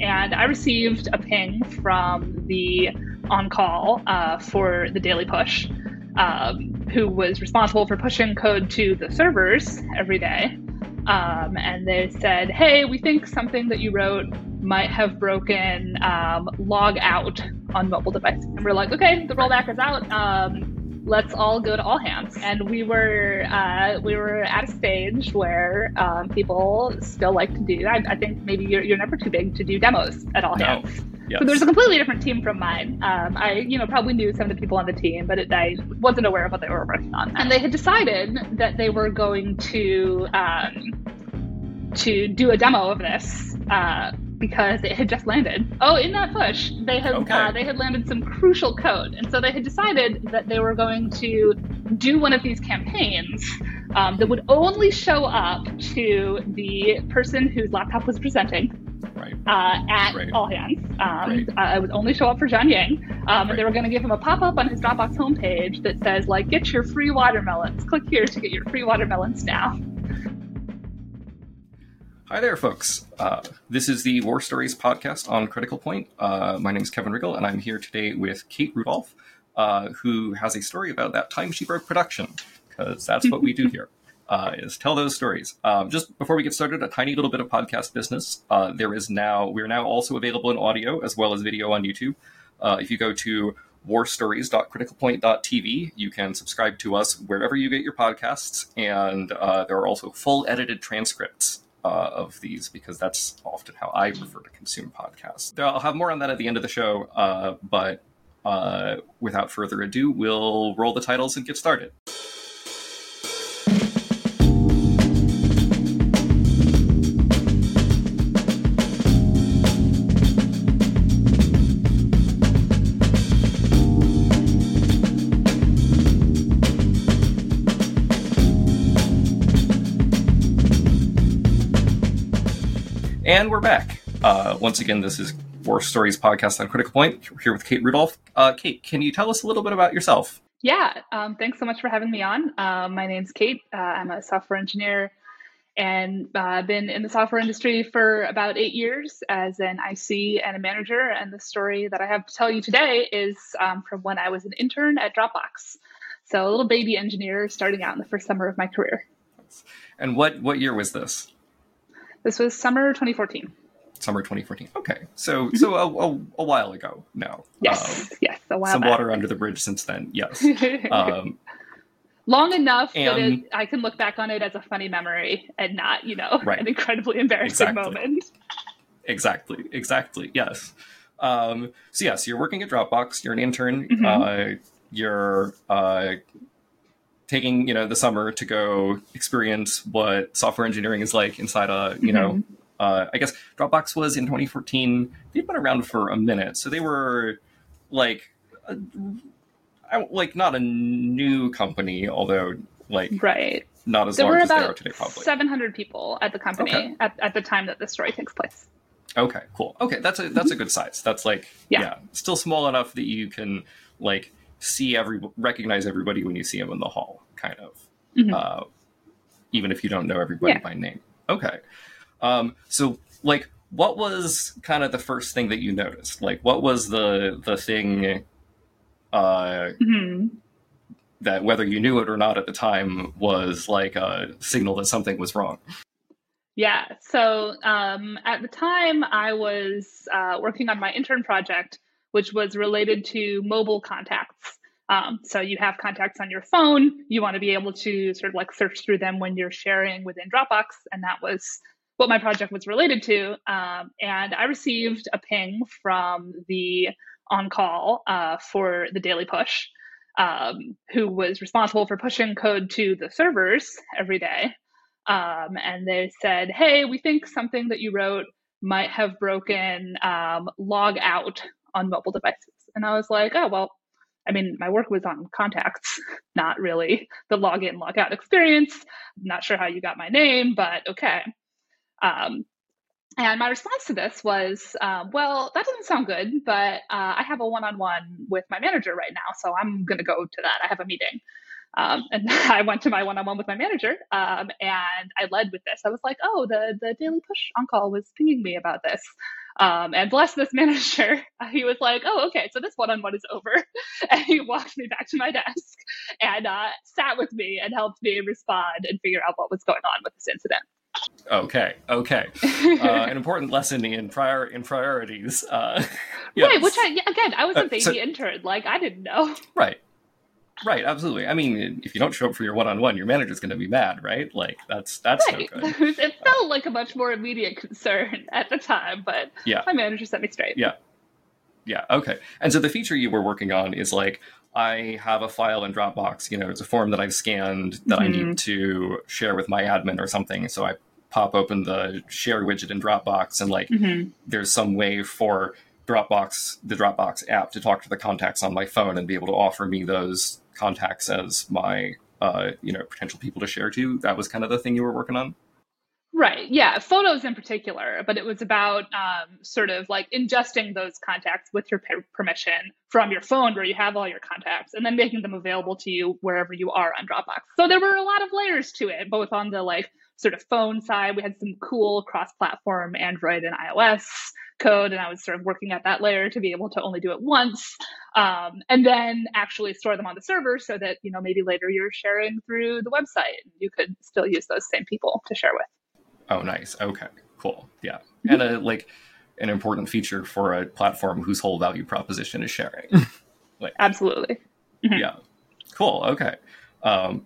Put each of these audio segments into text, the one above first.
and I received a ping from the on call uh, for the daily push, um, who was responsible for pushing code to the servers every day. Um, and they said, hey, we think something that you wrote might have broken um, log out on mobile devices. And we're like, okay, the rollback is out. Let's all go to all hands. And we were uh, we were at a stage where um, people still like to do. I, I think maybe you're, you're, never too big to do demos at all no. hands. Yes. So there's a completely different team from mine. Um, I, you know, probably knew some of the people on the team, but it, I wasn't aware of what they were working on. And they had decided that they were going to um, to do a demo of this. Uh, because it had just landed. Oh, in that push, they had okay. uh, they had landed some crucial code, and so they had decided that they were going to do one of these campaigns um, that would only show up to the person whose laptop was presenting. Right. Uh, at right. all hands. Um, right. uh, it would only show up for John Yang. Um, and they were going to give him a pop up on his Dropbox homepage that says, like, get your free watermelons. Click here to get your free watermelons now. Hi there, folks. Uh, this is the War Stories podcast on Critical Point. Uh, my name is Kevin Riggle, and I'm here today with Kate Rudolph, uh, who has a story about that time she broke production, because that's what we do here. Uh, is tell those stories. Um, just before we get started, a tiny little bit of podcast business. Uh, there is now we are now also available in audio as well as video on YouTube. Uh, if you go to warstories.criticalpoint.tv. You can subscribe to us wherever you get your podcasts, and uh, there are also full edited transcripts uh, of these because that's often how I prefer to consume podcasts. I'll have more on that at the end of the show, uh, but uh, without further ado, we'll roll the titles and get started. And we're back. Uh, once again, this is War Stories podcast on Critical Point. We're here with Kate Rudolph. Uh, Kate, can you tell us a little bit about yourself? Yeah, um, thanks so much for having me on. Uh, my name's Kate. Uh, I'm a software engineer and uh, been in the software industry for about eight years as an IC and a manager. And the story that I have to tell you today is um, from when I was an intern at Dropbox. So a little baby engineer starting out in the first summer of my career. And what what year was this? This was summer 2014. Summer 2014. Okay, so so a, a, a while ago now. Yes, um, yes, a while. Some back. water under the bridge since then. Yes. Um, Long enough and, that it, I can look back on it as a funny memory and not, you know, right. an incredibly embarrassing exactly. moment. Exactly. Exactly. Yes. Um, so yes, you're working at Dropbox. You're an intern. Mm-hmm. Uh, you're uh, taking you know the summer to go experience what software engineering is like inside a you mm-hmm. know uh, I guess Dropbox was in 2014. They'd been around for a minute, so they were like a, like not a new company, although like right not as there large were as they are today. Probably 700 people at the company okay. at, at the time that this story takes place. Okay, cool. Okay, that's a that's a good size. That's like yeah. yeah, still small enough that you can like see every recognize everybody when you see them in the hall kind of, mm-hmm. uh, even if you don't know everybody yeah. by name. Okay. Um, so, like, what was kind of the first thing that you noticed? Like, what was the the thing uh, mm-hmm. that, whether you knew it or not at the time, was like a signal that something was wrong? Yeah. So um, at the time, I was uh, working on my intern project, which was related to mobile contacts. Um, so you have contacts on your phone. You want to be able to sort of like search through them when you're sharing within Dropbox. And that was what my project was related to. Um, and I received a ping from the on call uh, for the daily push, um, who was responsible for pushing code to the servers every day. Um, and they said, hey, we think something that you wrote might have broken um, log out on mobile devices. And I was like, oh, well, I mean, my work was on contacts, not really the login, logout experience. I'm not sure how you got my name, but okay. Um, and my response to this was, um, well, that doesn't sound good, but uh, I have a one on one with my manager right now, so I'm going to go to that. I have a meeting. Um, and I went to my one on one with my manager um, and I led with this. I was like, oh, the, the daily push on call was pinging me about this. Um, and bless this manager, he was like, "Oh, okay, so this one-on-one is over," and he walked me back to my desk and uh, sat with me and helped me respond and figure out what was going on with this incident. Okay, okay. Uh, an important lesson in prior in priorities. Uh, yes. Right, which I again, I was a baby uh, so, intern. Like I didn't know. Right, right, absolutely. I mean, if you don't show up for your one-on-one, your manager's going to be mad, right? Like that's that's right. no good. it felt uh, like a much more immediate concern at the time, but yeah, my manager set me straight. Yeah, yeah, okay. And so the feature you were working on is like I have a file in Dropbox, you know, it's a form that I've scanned that mm-hmm. I need mm-hmm. to share with my admin or something. So I pop open the share widget in Dropbox and like mm-hmm. there's some way for Dropbox, the Dropbox app to talk to the contacts on my phone and be able to offer me those contacts as my uh, you know, potential people to share to. That was kind of the thing you were working on. Right. Yeah. Photos in particular, but it was about um, sort of like ingesting those contacts with your permission from your phone where you have all your contacts and then making them available to you wherever you are on Dropbox. So there were a lot of layers to it, both on the like sort of phone side. We had some cool cross platform Android and iOS code, and I was sort of working at that layer to be able to only do it once. Um, and then actually store them on the server so that, you know, maybe later you're sharing through the website. You could still use those same people to share with. Oh, nice. Okay, cool. Yeah. Mm-hmm. And a, like an important feature for a platform whose whole value proposition is sharing. like, Absolutely. Mm-hmm. Yeah. Cool. Okay. Um,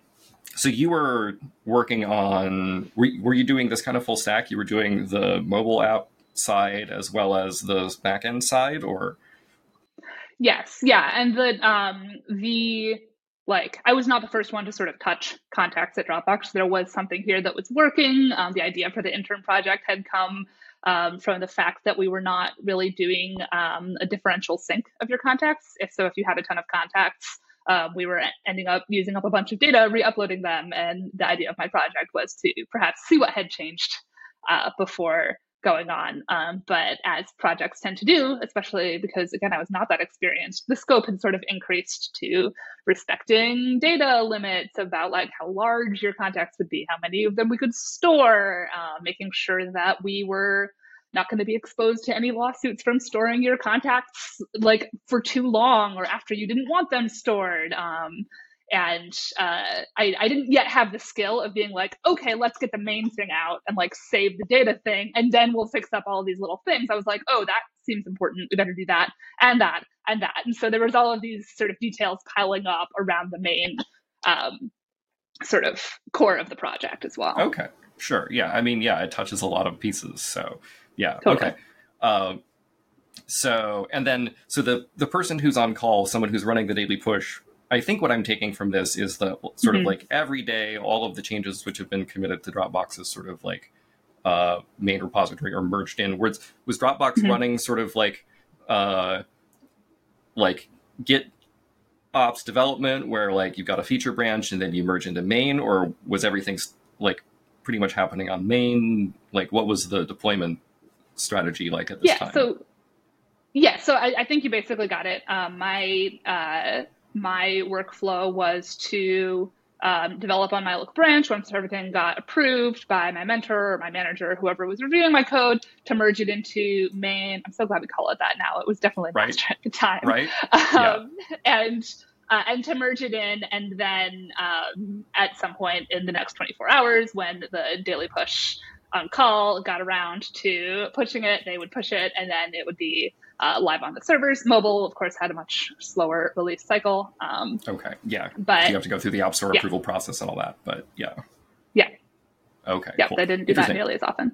so you were working on were, were you doing this kind of full stack? You were doing the mobile app side as well as the backend side or? Yes yeah and the um the like i was not the first one to sort of touch contacts at dropbox. There was something here that was working. Um, the idea for the intern project had come um, from the fact that we were not really doing um, a differential sync of your contacts. If so if you had a ton of contacts um, we were ending up using up a bunch of data, re-uploading them, and the idea of my project was to perhaps see what had changed uh, before going on. Um, but as projects tend to do, especially because again I was not that experienced, the scope had sort of increased to respecting data limits about like how large your contacts would be, how many of them we could store, uh, making sure that we were not going to be exposed to any lawsuits from storing your contacts like for too long or after you didn't want them stored. Um, and uh, I, I didn't yet have the skill of being like, okay, let's get the main thing out and like save the data thing, and then we'll fix up all these little things. I was like, oh, that seems important. We better do that and that and that. And so there was all of these sort of details piling up around the main um, sort of core of the project as well. Okay, sure. Yeah, I mean, yeah, it touches a lot of pieces. So yeah. Totally. Okay. Uh, so and then so the the person who's on call, someone who's running the daily push. I think what I'm taking from this is the sort mm-hmm. of like every day, all of the changes which have been committed to Dropbox's sort of like uh, main repository or merged in. Was was Dropbox mm-hmm. running sort of like uh, like Git ops development where like you've got a feature branch and then you merge into main, or was everything like pretty much happening on main? Like what was the deployment strategy like at this yeah, time? So yeah, so I, I think you basically got it. Um, my uh, my workflow was to um, develop on my local branch once everything got approved by my mentor or my manager or whoever was reviewing my code to merge it into main. I'm so glad we call it that now. It was definitely right. at the time. Right. Um, yeah. And uh, and to merge it in, and then um, at some point in the next 24 hours, when the daily push on call got around to pushing it, they would push it, and then it would be uh, live on the servers. Mobile, of course, had a much slower release cycle. Um, okay, yeah, but you have to go through the App Store yeah. approval process and all that. But yeah, yeah, okay, yeah, cool. they didn't do that nearly as often.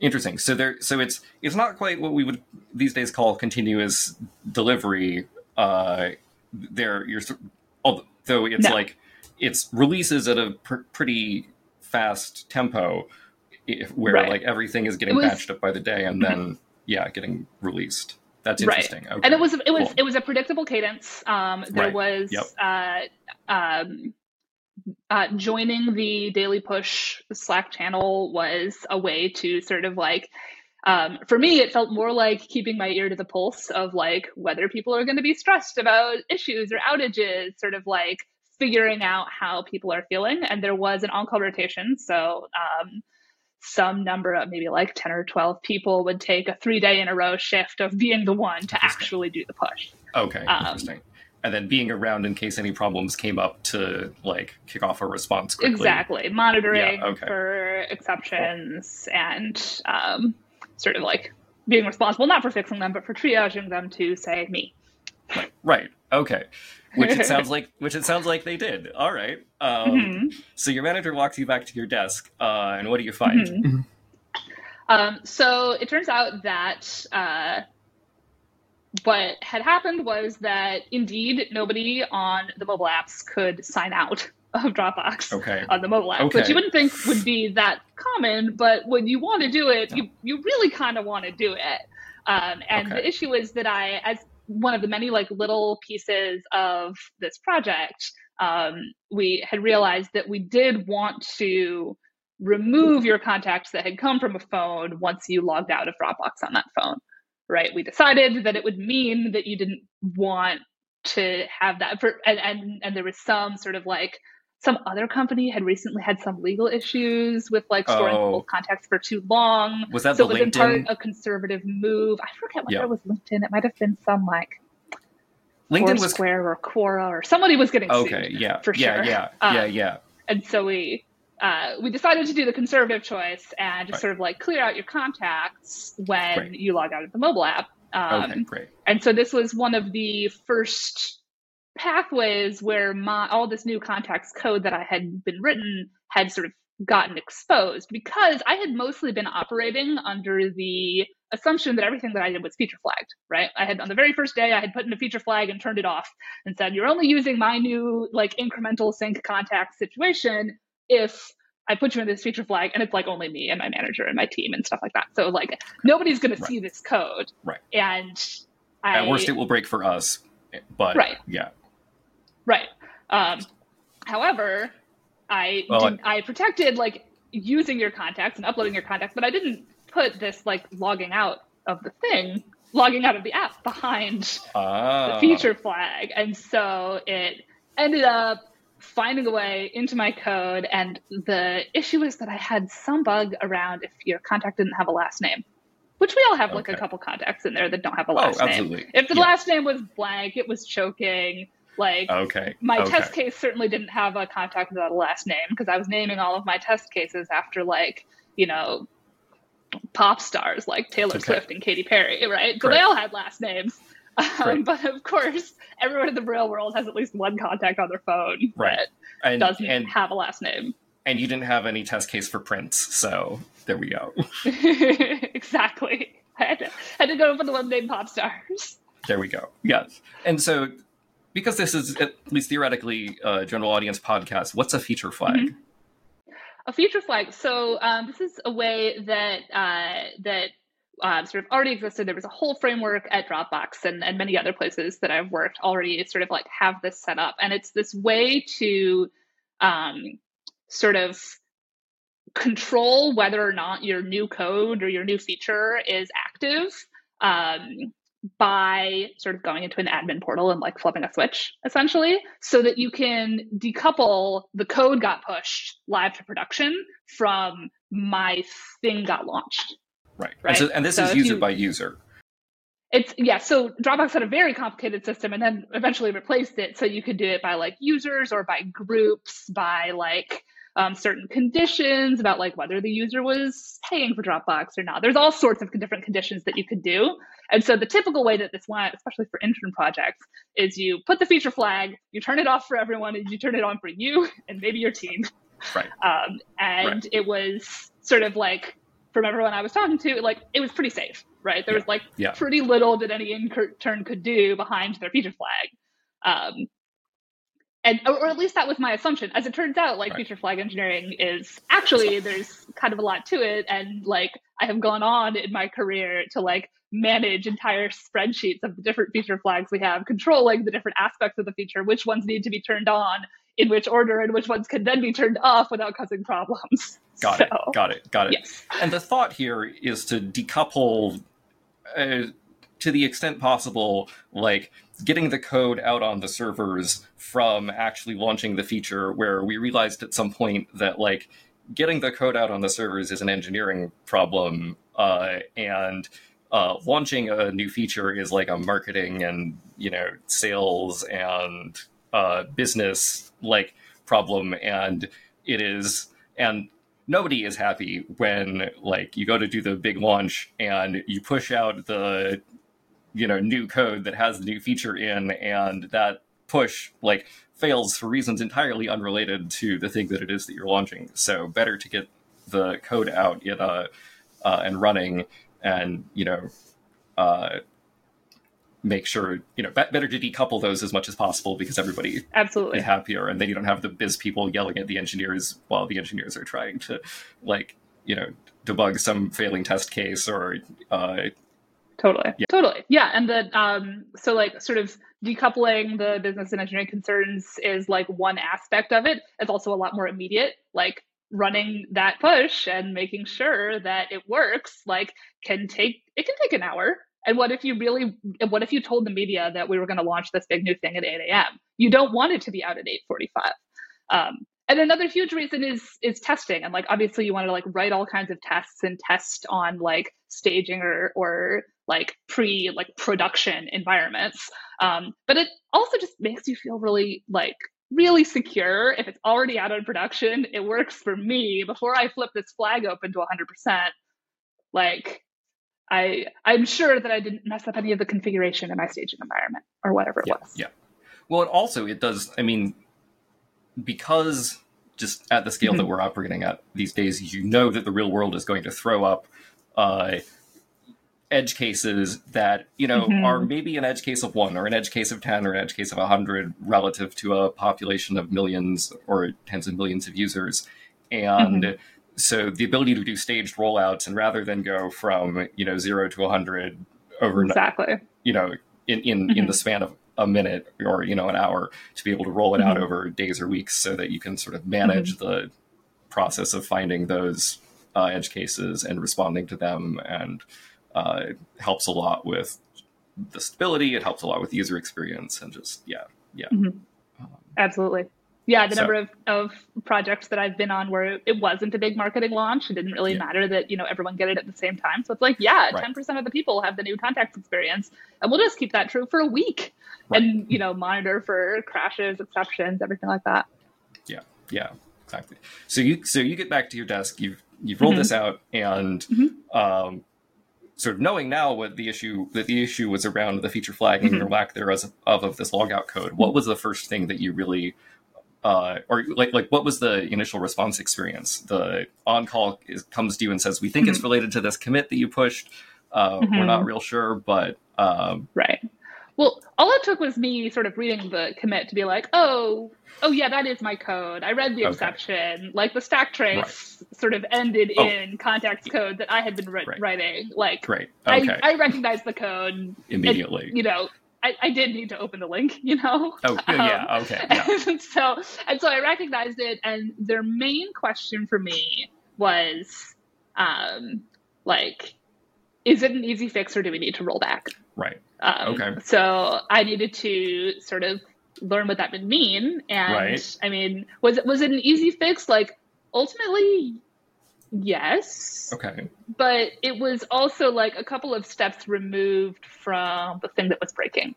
Interesting. So there, so it's it's not quite what we would these days call continuous delivery. Uh, there, you're although it's no. like it's releases at a pr- pretty fast tempo where right. like everything is getting was, patched up by the day and then mm-hmm. yeah getting released that's interesting right. okay. and it was it was cool. it was a predictable cadence um there right. was yep. uh um uh, joining the daily push slack channel was a way to sort of like um, for me it felt more like keeping my ear to the pulse of like whether people are going to be stressed about issues or outages sort of like figuring out how people are feeling and there was an on-call rotation so um, some number of maybe like 10 or 12 people would take a three day in a row shift of being the one to actually do the push. Okay, um, interesting. And then being around in case any problems came up to like kick off a response quickly. Exactly. Monitoring yeah, okay. for exceptions cool. and um, sort of like being responsible not for fixing them, but for triaging them to say me. Right. right. Okay. Which it sounds like which it sounds like they did. All right. Um, mm-hmm. So your manager walks you back to your desk, uh, and what do you find? Mm-hmm. mm-hmm. Um, so it turns out that uh, what had happened was that indeed nobody on the mobile apps could sign out of Dropbox okay. on the mobile app, okay. which you wouldn't think would be that common, but when you want to do it, you, you really kind of want to do it. Um, and okay. the issue is that I, as one of the many like little pieces of this project, um, we had realized that we did want to remove your contacts that had come from a phone once you logged out of Dropbox on that phone. Right? We decided that it would mean that you didn't want to have that for and and, and there was some sort of like some other company had recently had some legal issues with like storing oh. contacts for too long. Was that so the it was LinkedIn? in part a conservative move. I forget whether yeah. it was LinkedIn. It might have been some like LinkedIn was Square or Quora or somebody was getting sued. Okay, yeah, for yeah, sure. Yeah, um, yeah, yeah. And so we uh, we decided to do the conservative choice and just right. sort of like clear out your contacts when you log out of the mobile app. Um, okay, great. And so this was one of the first pathways where my all this new contacts code that I had been written had sort of gotten exposed because I had mostly been operating under the assumption that everything that I did was feature flagged, right? I had on the very first day I had put in a feature flag and turned it off and said, you're only using my new like incremental sync contact situation if I put you in this feature flag and it's like only me and my manager and my team and stuff like that. So like nobody's gonna right. see this code. Right. And I, At worst it will break for us. But right. yeah. Right. Um, however, I well, did, I, protected like using your contacts and uploading your contacts, but I didn't put this like logging out of the thing, logging out of the app behind the feature flag, and so it ended up finding a way into my code. And the issue is that I had some bug around if your contact didn't have a last name which we all have like a couple contacts in there that don't have a last oh, name. If the yeah. last name was blank, it was choking. Like, okay, my okay. test case certainly didn't have a contact without a last name because I was naming all of my test cases after like you know pop stars like Taylor okay. Swift and Katy Perry, right? So they all had last names. Um, but of course, everyone in the real world has at least one contact on their phone right. that and, doesn't and, have a last name. And you didn't have any test case for Prince, so there we go. exactly. I had to, had to go for the one named Pop Stars. There we go. Yes. And so, because this is at least theoretically a general audience podcast, what's a feature flag? Mm-hmm. A feature flag. So um, this is a way that uh, that uh, sort of already existed. There was a whole framework at Dropbox and, and many other places that I've worked already sort of like have this set up. And it's this way to um, sort of control whether or not your new code or your new feature is active um, by sort of going into an admin portal and like flipping a switch essentially so that you can decouple the code got pushed live to production from my thing got launched. Right, right? and, so, and this so is user you, by user. It's yeah so dropbox had a very complicated system and then eventually replaced it so you could do it by like users or by groups by like um, certain conditions about like whether the user was paying for Dropbox or not. There's all sorts of different conditions that you could do. And so the typical way that this went, especially for intern projects, is you put the feature flag, you turn it off for everyone, and you turn it on for you and maybe your team. Right. Um, and right. it was sort of like from everyone I was talking to, like it was pretty safe, right? There yeah. was like yeah. pretty little that any intern could do behind their feature flag. Um, and or at least that was my assumption. As it turns out like right. feature flag engineering is actually there's kind of a lot to it. And like i have gone on in my career to like manage entire spreadsheets of the different feature flags we have controlling the different aspects of the feature which ones need to be turned on in which order and which ones can then be turned off without causing problems. Got so, it got it. Got it. yes. and the thought here is to decouple uh, to the extent possible like getting the code out on the servers from actually launching the feature where we realized at some point that like getting the code out on the servers is an engineering problem, uh, and uh, launching a new feature is like a marketing and you know sales and uh, business like problem, and it is and nobody is happy when like you go to do the big launch and you push out the you know new code that has the new feature in and that push like fails for reasons entirely unrelated to the thing that it is that you're launching. So better to get the code out in a, uh, and running and you know uh, make sure you know better to decouple those as much as possible because everybody absolutely. is happier and then you don't have the biz people yelling at the engineers while the engineers are trying to like you know debug some failing test case or uh, totally yeah. totally yeah and the um so like sort of decoupling the business and engineering concerns is like one aspect of it it's also a lot more immediate like running that push and making sure that it works like can take it can take an hour and what if you really, what if you told the media that we were going to launch this big new thing at 8 a.m.? You don't want it to be out at 8:45. Um, and another huge reason is is testing, and like obviously you want to like write all kinds of tests and test on like staging or or like pre like production environments. Um, but it also just makes you feel really like really secure if it's already out on production. It works for me before I flip this flag open to 100%. Like I I'm sure that I didn't mess up any of the configuration in my staging environment or whatever it yeah, was. Yeah. Well, it also it does. I mean, because just at the scale mm-hmm. that we're operating at these days, you know that the real world is going to throw up uh, edge cases that you know mm-hmm. are maybe an edge case of one or an edge case of 10 or an edge case of 100 relative to a population of millions or tens of millions of users and mm-hmm so the ability to do staged rollouts and rather than go from you know zero to 100 over exactly you know in in, mm-hmm. in the span of a minute or you know an hour to be able to roll it mm-hmm. out over days or weeks so that you can sort of manage mm-hmm. the process of finding those uh, edge cases and responding to them and uh, helps a lot with the stability it helps a lot with user experience and just yeah yeah mm-hmm. um, absolutely yeah, the so, number of, of projects that I've been on where it wasn't a big marketing launch. It didn't really yeah. matter that, you know, everyone get it at the same time. So it's like, yeah, right. 10% of the people have the new contacts experience. And we'll just keep that true for a week right. and, you know, monitor for crashes, exceptions, everything like that. Yeah. Yeah, exactly. So you, so you get back to your desk, you've, you've rolled mm-hmm. this out and, mm-hmm. um, sort of knowing now what the issue that the issue was around the feature flagging mm-hmm. or lack thereof of, of this logout code, what was the first thing that you really uh, or like like what was the initial response experience? The on call comes to you and says, "We think mm-hmm. it's related to this commit that you pushed. Uh, mm-hmm. We're not mm-hmm. real sure, but um, right." Well, all it took was me sort of reading the commit to be like, "Oh, oh yeah, that is my code. I read the okay. exception. Like the stack trace right. sort of ended oh. in contacts code that I had been ri- right. writing. Like, Great. Okay. I, I recognized the code immediately. And, you know, I, I did need to open the link, you know. Oh yeah, um, okay. Yeah. And so and so I recognized it, and their main question for me was, um, like, is it an easy fix or do we need to roll back? Right. Um, okay. So I needed to sort of learn what that would mean, and right. I mean, was it was it an easy fix? Like ultimately, yes. Okay. But it was also like a couple of steps removed from the thing that was breaking.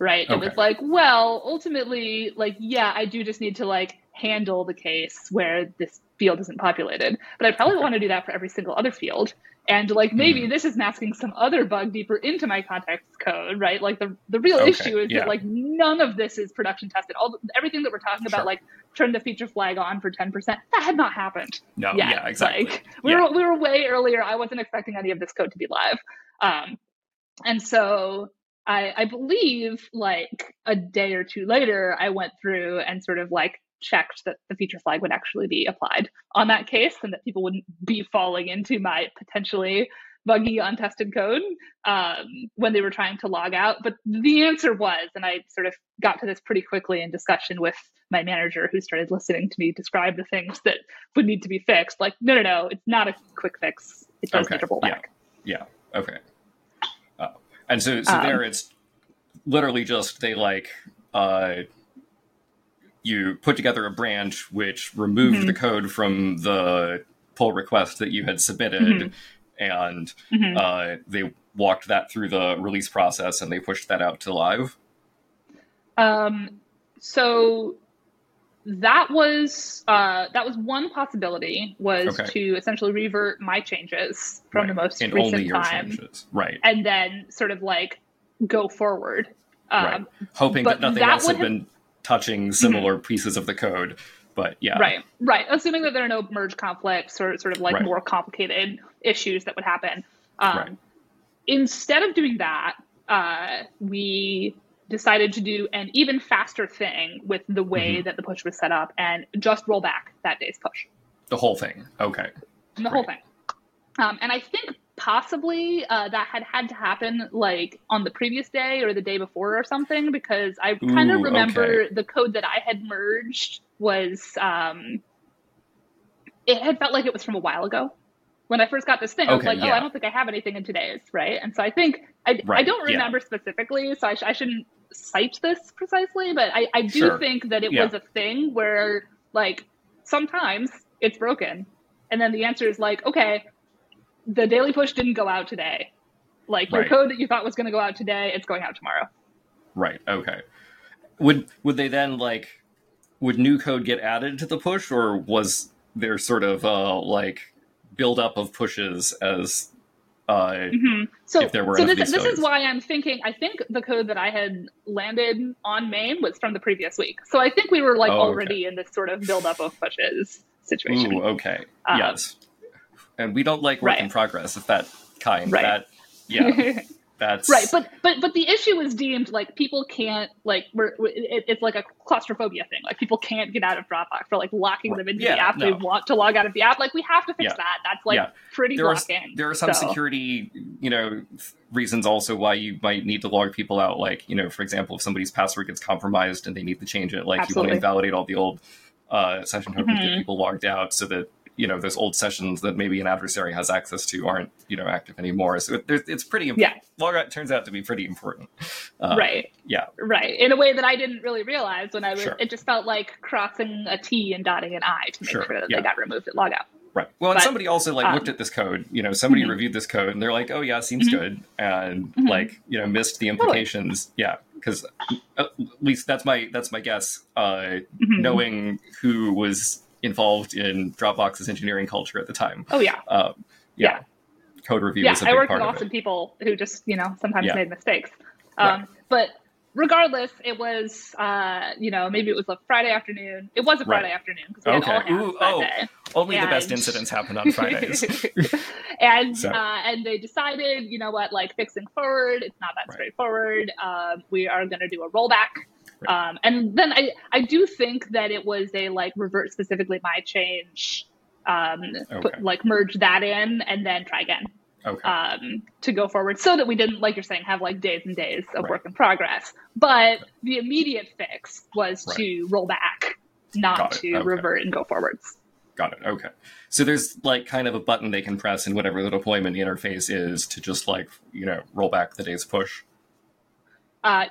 Right? Okay. It was like, well, ultimately, like, yeah, I do just need to like handle the case where this field isn't populated. But I probably okay. want to do that for every single other field and like maybe mm. this is masking some other bug deeper into my contacts code right like the the real okay, issue is yeah. that like none of this is production tested all the, everything that we're talking about like turn the feature flag on for 10% that had not happened no yet. yeah exactly like we yeah. were we were way earlier i wasn't expecting any of this code to be live um and so I, I believe like a day or two later, I went through and sort of like checked that the feature flag would actually be applied on that case and that people wouldn't be falling into my potentially buggy untested code um, when they were trying to log out. But the answer was and i sort of got to this pretty quickly in discussion with my manager who started listening to me describe the things that would need to be fixed like no no no it's not a quick fix. It does okay. need to roll back yeah, yeah. okay. Uh, and so so um, there it's literally just they like uh you put together a branch which removed mm-hmm. the code from the pull request that you had submitted, mm-hmm. and mm-hmm. uh, they walked that through the release process and they pushed that out to live. Um, so that was uh, that was one possibility was okay. to essentially revert my changes from right. the most and recent time, changes. right? And then sort of like go forward, um, right. hoping that nothing that else had been touching similar mm-hmm. pieces of the code. But yeah, right, right. Assuming that there are no merge conflicts or sort of like right. more complicated issues that would happen. Um, instead of doing that, uh, we decided to do an even faster thing with the way mm-hmm. that the push was set up and just roll back that day's push. The whole thing. Okay. The Great. whole thing. Um, and I think possibly uh, that had had to happen like on the previous day or the day before or something because I kind of remember okay. the code that I had merged was um, it had felt like it was from a while ago when I first got this thing, I was like, yeah. oh, I don't think I have anything in today's, right? And so I think I, right, I don't remember yeah. specifically, so I, sh- I, shouldn't cite this precisely, but I, I do sure. think that it yeah. was a thing where like sometimes it's broken, and then the answer is like, okay, the daily push didn't go out today. Like your right. code that you thought was going to go out today, it's going out tomorrow. Right. Okay. Would would they then like would new code get added to the push, or was there sort of uh like buildup of pushes as uh, mm-hmm. so, if there were so this, this is why I'm thinking. I think the code that I had landed on main was from the previous week, so I think we were like oh, already in this sort of buildup of pushes situation. Ooh, okay, um, yes, and we don't like work right. in progress of that kind. Right. That yeah. That's right, but but but the issue is deemed like people can't like we're it, it's like a claustrophobia thing. Like people can't get out of Dropbox for like locking them into yeah, the app. No. They want to log out of the app. Like we have to fix yeah. that. That's like yeah. pretty there blocking. Are, there are some so. security, you know, reasons also why you might need to log people out. Like you know, for example, if somebody's password gets compromised and they need to change it, like Absolutely. you want to invalidate all the old uh, session tokens mm-hmm. get people logged out so that you know those old sessions that maybe an adversary has access to aren't you know active anymore. So it, it's pretty important. yeah. Logout turns out to be pretty important. Uh, right. Yeah. Right. In a way that I didn't really realize when I was. Sure. It just felt like crossing a T and dotting an I to make sure, sure that yeah. they got removed at logout. Right. Well, and somebody also like um, looked at this code. You know, somebody mm-hmm. reviewed this code and they're like, "Oh yeah, seems mm-hmm. good," and mm-hmm. like you know missed the implications. Totally. Yeah, because uh, at least that's my that's my guess. Uh, mm-hmm. knowing who was involved in Dropbox's engineering culture at the time. Oh yeah, um, yeah. yeah. Code review. Yeah, I worked with awesome people who just you know sometimes yeah. made mistakes. Um, right. But regardless, it was uh, you know maybe it was a Friday afternoon. It was a Friday right. afternoon because we okay. had all Ooh, oh, day. Only and... the best incidents happen on Fridays. and so. uh, and they decided, you know what, like fixing forward, it's not that right. straightforward. Uh, we are going to do a rollback Right. Um, and then I, I do think that it was a like revert specifically my change, um, okay. like merge that in and then try again. Okay. Um, to go forward so that we didn't, like you're saying, have like days and days of right. work in progress. But the immediate fix was right. to roll back, not to okay. revert and go forwards. Got it. Okay. So there's like kind of a button they can press in whatever the deployment interface is to just like, you know, roll back the day's push. Uh,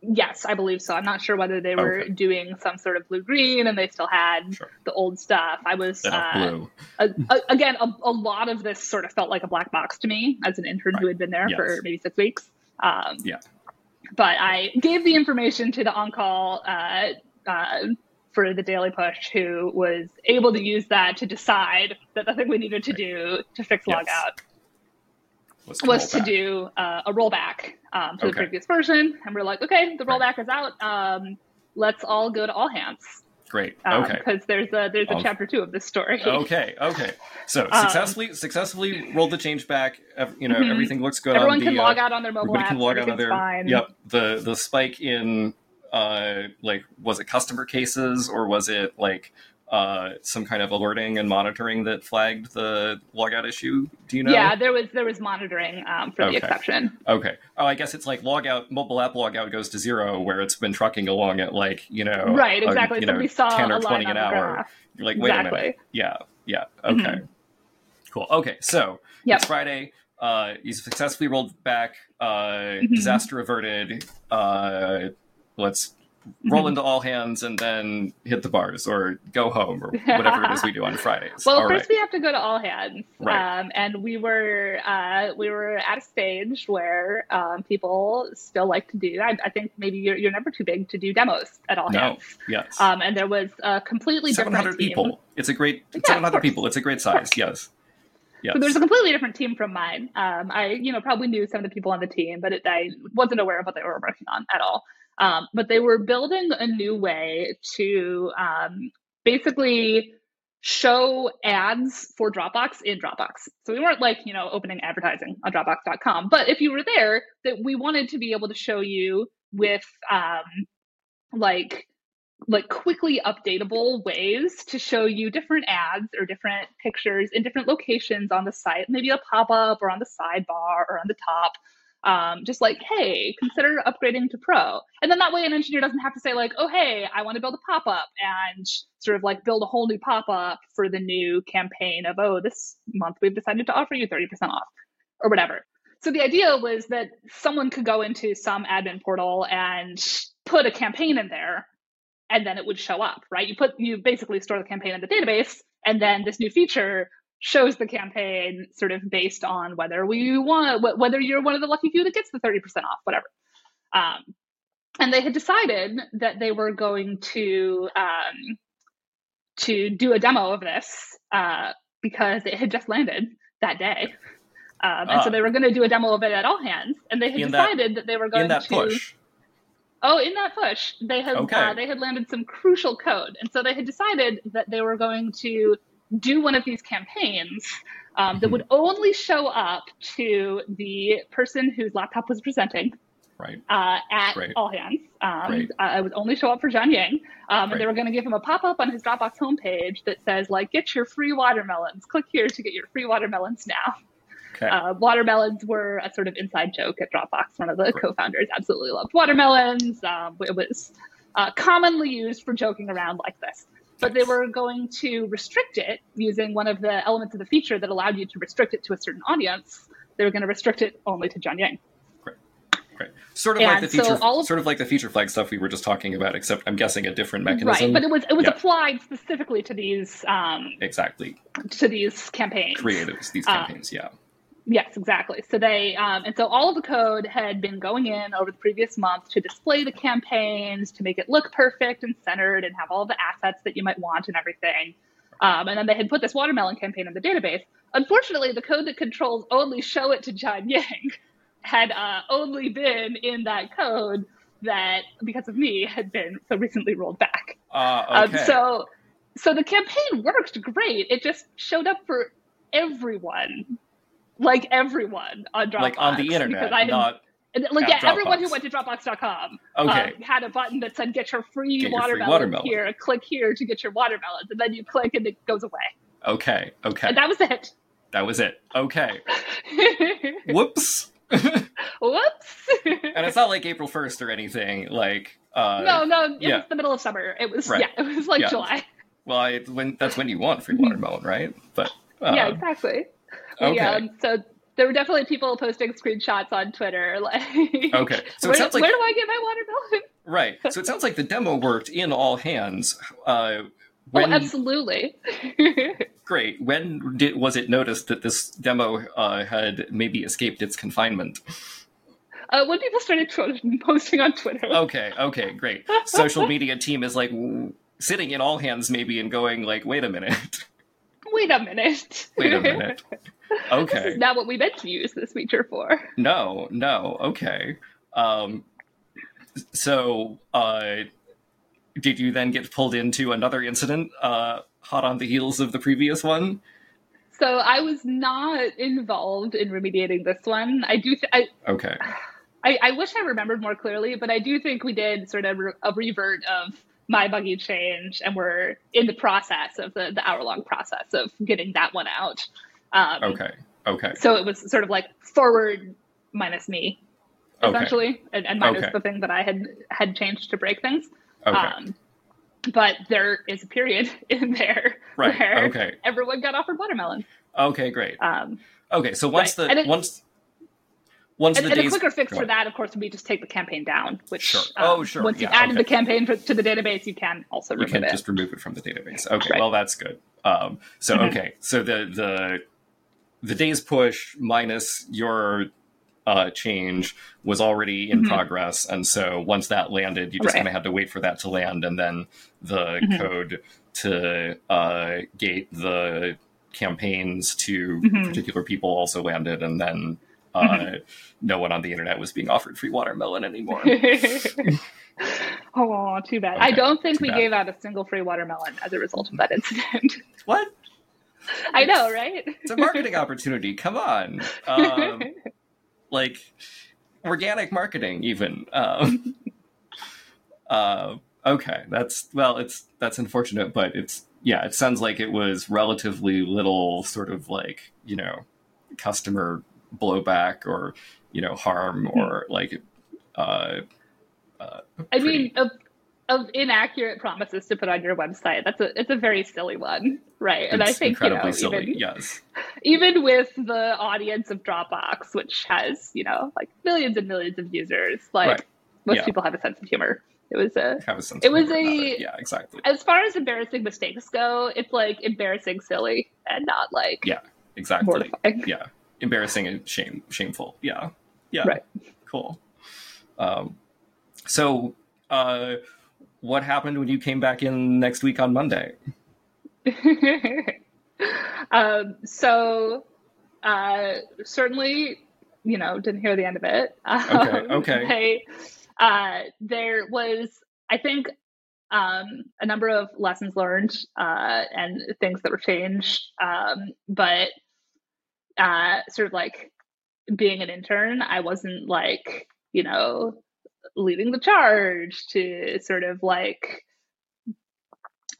Yes, I believe so. I'm not sure whether they were okay. doing some sort of blue green and they still had sure. the old stuff. I was uh, a, a, again a, a, lot of this sort of felt like a black box to me as an intern right. who had been there yes. for maybe six weeks. Um, yeah, but I gave the information to the on call uh, uh, for the daily push, who was able to use that to decide that the thing we needed to right. do to fix yes. logout was to, was to do uh, a rollback um, to okay. the previous version, and we're like, okay, the rollback right. is out. Um, let's all go to all hands. Great. Um, okay. Because there's a there's a all... chapter two of this story. Okay. Okay. So um, successfully successfully rolled the change back. You know mm-hmm. everything looks good. Everyone the, can uh, log out on their mobile apps. Can log out on their. Fine. Yep. The the spike in uh like was it customer cases or was it like uh, some kind of alerting and monitoring that flagged the logout issue? Do you know? Yeah, there was there was monitoring um, for okay. the exception. Okay. Oh, I guess it's like logout mobile app logout goes to zero where it's been trucking along at like you know right exactly. A, you so know, we saw ten or twenty an hour. You're like, wait exactly. a minute. Yeah, yeah. Okay. Mm-hmm. Cool. Okay, so yep. it's Friday. Uh, you successfully rolled back. Uh, mm-hmm. Disaster averted. Uh, let's roll mm-hmm. into all hands and then hit the bars or go home or whatever it is we do on Fridays. well, all first right. we have to go to all hands, right. um, and we were uh, we were at a stage where um, people still like to do. I, I, think maybe you're, you're never too big to do demos at all no. hands. Yes. Um, and there was a completely seven hundred people. It's a great yeah, seven hundred people. It's a great size. Yes. Yes. So there's a completely different team from mine. Um, I, you know, probably knew some of the people on the team, but it, I wasn't aware of what they were working on at all. Um, but they were building a new way to um, basically show ads for Dropbox in Dropbox. So we weren't like, you know, opening advertising on Dropbox.com. But if you were there, that we wanted to be able to show you with um, like like quickly updatable ways to show you different ads or different pictures in different locations on the site, maybe a pop up or on the sidebar or on the top. Um, just like, hey, consider upgrading to pro. And then that way an engineer doesn't have to say, like, oh, hey, I want to build a pop up and sort of like build a whole new pop up for the new campaign of, oh, this month we've decided to offer you 30% off or whatever. So the idea was that someone could go into some admin portal and put a campaign in there and then it would show up, right? You put you basically store the campaign in the database, and then this new feature shows the campaign sort of based on whether we want whether you're one of the lucky few that gets the 30% off, whatever. Um, and they had decided that they were going to um, to do a demo of this uh, because it had just landed that day. Um, and so ah. they were going to do a demo of it at all hands, and they had decided that, that, they were going to push Oh, in that push, they had okay. uh, they had landed some crucial code, and so they had decided that they were going to do one of these campaigns um, that mm-hmm. would only show up to the person whose laptop was presenting. Right. Uh, at right. all hands. Um, right. uh, it would only show up for John Yang. Um, right. And they were going to give him a pop up on his Dropbox homepage that says, like, get your free watermelons. Click here to get your free watermelons now. Okay. Uh, watermelons were a sort of inside joke at Dropbox. One of the co-founders absolutely loved watermelons. Um, it was uh, commonly used for joking around like this. But they were going to restrict it using one of the elements of the feature that allowed you to restrict it to a certain audience. They were going to restrict it only to John Yang. Great, great. Sort of and like the feature, so of, sort of like the feature flag stuff we were just talking about, except I'm guessing a different mechanism. Right, but it was it was yeah. applied specifically to these um, exactly to these campaigns, creatives, these campaigns. Uh, yeah. Yes, exactly. So they, um, and so all of the code had been going in over the previous month to display the campaigns, to make it look perfect and centered and have all the assets that you might want and everything. Um, and then they had put this watermelon campaign in the database. Unfortunately, the code that controls only show it to John Yang had uh, only been in that code that, because of me, had been so recently rolled back. Uh, okay. Um, so, so the campaign worked great. It just showed up for everyone like everyone on Dropbox. Like on the internet, because I had, not like yeah, Dropbox. everyone who went to Dropbox.com okay. Um, had a button that said "Get your free, get watermelon, free watermelon here." Click here to get your watermelons, and then you click and it goes away. Okay, okay, and that was it. That was it. Okay. Whoops. Whoops. and it's not like April first or anything. Like uh, no, no, it yeah. was the middle of summer. It was right. yeah, it was like yeah. July. Well, I, when that's when you want free watermelon, right? But uh, yeah, exactly. Okay. Yeah, so there were definitely people posting screenshots on Twitter. Like, okay, so where, it sounds like where do I get my watermelon? Right. So it sounds like the demo worked in all hands. Uh, oh, when, oh, absolutely. great. When did was it noticed that this demo uh, had maybe escaped its confinement? Uh, when people started posting on Twitter. Okay. Okay. Great. Social media team is like sitting in all hands maybe and going like, wait a minute. Wait a minute. Wait a minute. Okay. This is not what we meant to use this feature for. No, no. Okay. Um, so, uh, did you then get pulled into another incident uh, hot on the heels of the previous one? So I was not involved in remediating this one. I do. Th- I, okay. I, I, wish I remembered more clearly, but I do think we did sort of a revert of my buggy change, and we're in the process of the, the hour long process of getting that one out. Um, okay. Okay. So it was sort of like forward minus me, essentially, okay. and, and, minus okay. the thing that I had had changed to break things. Okay. Um, but there is a period in there right. where okay. everyone got offered watermelon. Okay, great. Um, okay, so once right. the once once and, the, and the quicker fix for that, of course, would be just take the campaign down. Which sure. Um, oh, sure. Once yeah, you've added okay. the campaign for, to the database, you can also remove it. you can it. just remove it from the database. Okay, right. well that's good. Um, so mm-hmm. okay, so the the the day's push minus your uh, change was already in mm-hmm. progress, and so once that landed, you just right. kind of had to wait for that to land, and then the mm-hmm. code to uh, gate the campaigns to mm-hmm. particular people also landed, and then uh, mm-hmm. no one on the internet was being offered free watermelon anymore. oh, too bad. Okay, I don't think we bad. gave out a single free watermelon as a result of that incident. What? I know, right? It's a marketing opportunity. Come on. Um, like organic marketing, even. Um, uh, okay, that's well, it's that's unfortunate, but it's yeah, it sounds like it was relatively little sort of like you know customer blowback or you know harm hmm. or like uh, uh I mean of, of inaccurate promises to put on your website that's a it's a very silly one right and I think incredibly you know, silly even, yes even with the audience of Dropbox which has you know like millions and millions of users like right. most yeah. people have a sense of humor it was a, have a sense it was a yeah exactly as far as embarrassing mistakes go it's like embarrassing silly and not like yeah exactly mortifying. yeah embarrassing and shame shameful. Yeah, yeah, right. Cool. Um, so, uh, what happened when you came back in next week on Monday? um, so, uh, certainly, you know, didn't hear the end of it. Okay. Um, okay. They, uh, there was, I think, um, a number of lessons learned uh, and things that were changed. Um, but uh, sort of like being an intern, I wasn't like, you know, leading the charge to sort of like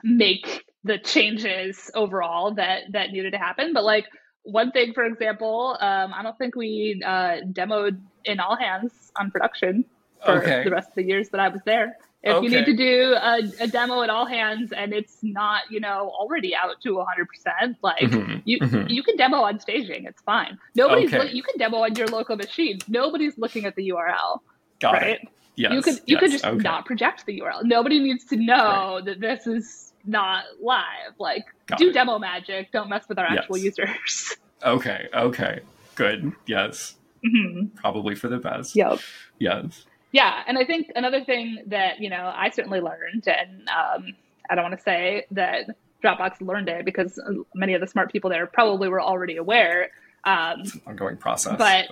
make the changes overall that that needed to happen. But like one thing, for example, um, I don't think we uh, demoed in all hands on production for okay. the rest of the years that I was there. If okay. you need to do a, a, demo at all hands and it's not, you know, already out to 100%, like mm-hmm. you mm-hmm. you can demo on staging. It's fine. Nobody's okay. you can demo on your local machine. Nobody's looking at the URL. Got right? It. Yes, you could you yes, could just okay. not project the URL. Nobody needs to know right. that this is not live. Like Got do it. demo magic. Don't mess with our yes. actual users. Okay. Okay. Good. Yes. Mm-hmm. Probably for the best. Yep. Yes yeah and i think another thing that you know i certainly learned and um, i don't want to say that dropbox learned it because many of the smart people there probably were already aware um, ongoing process but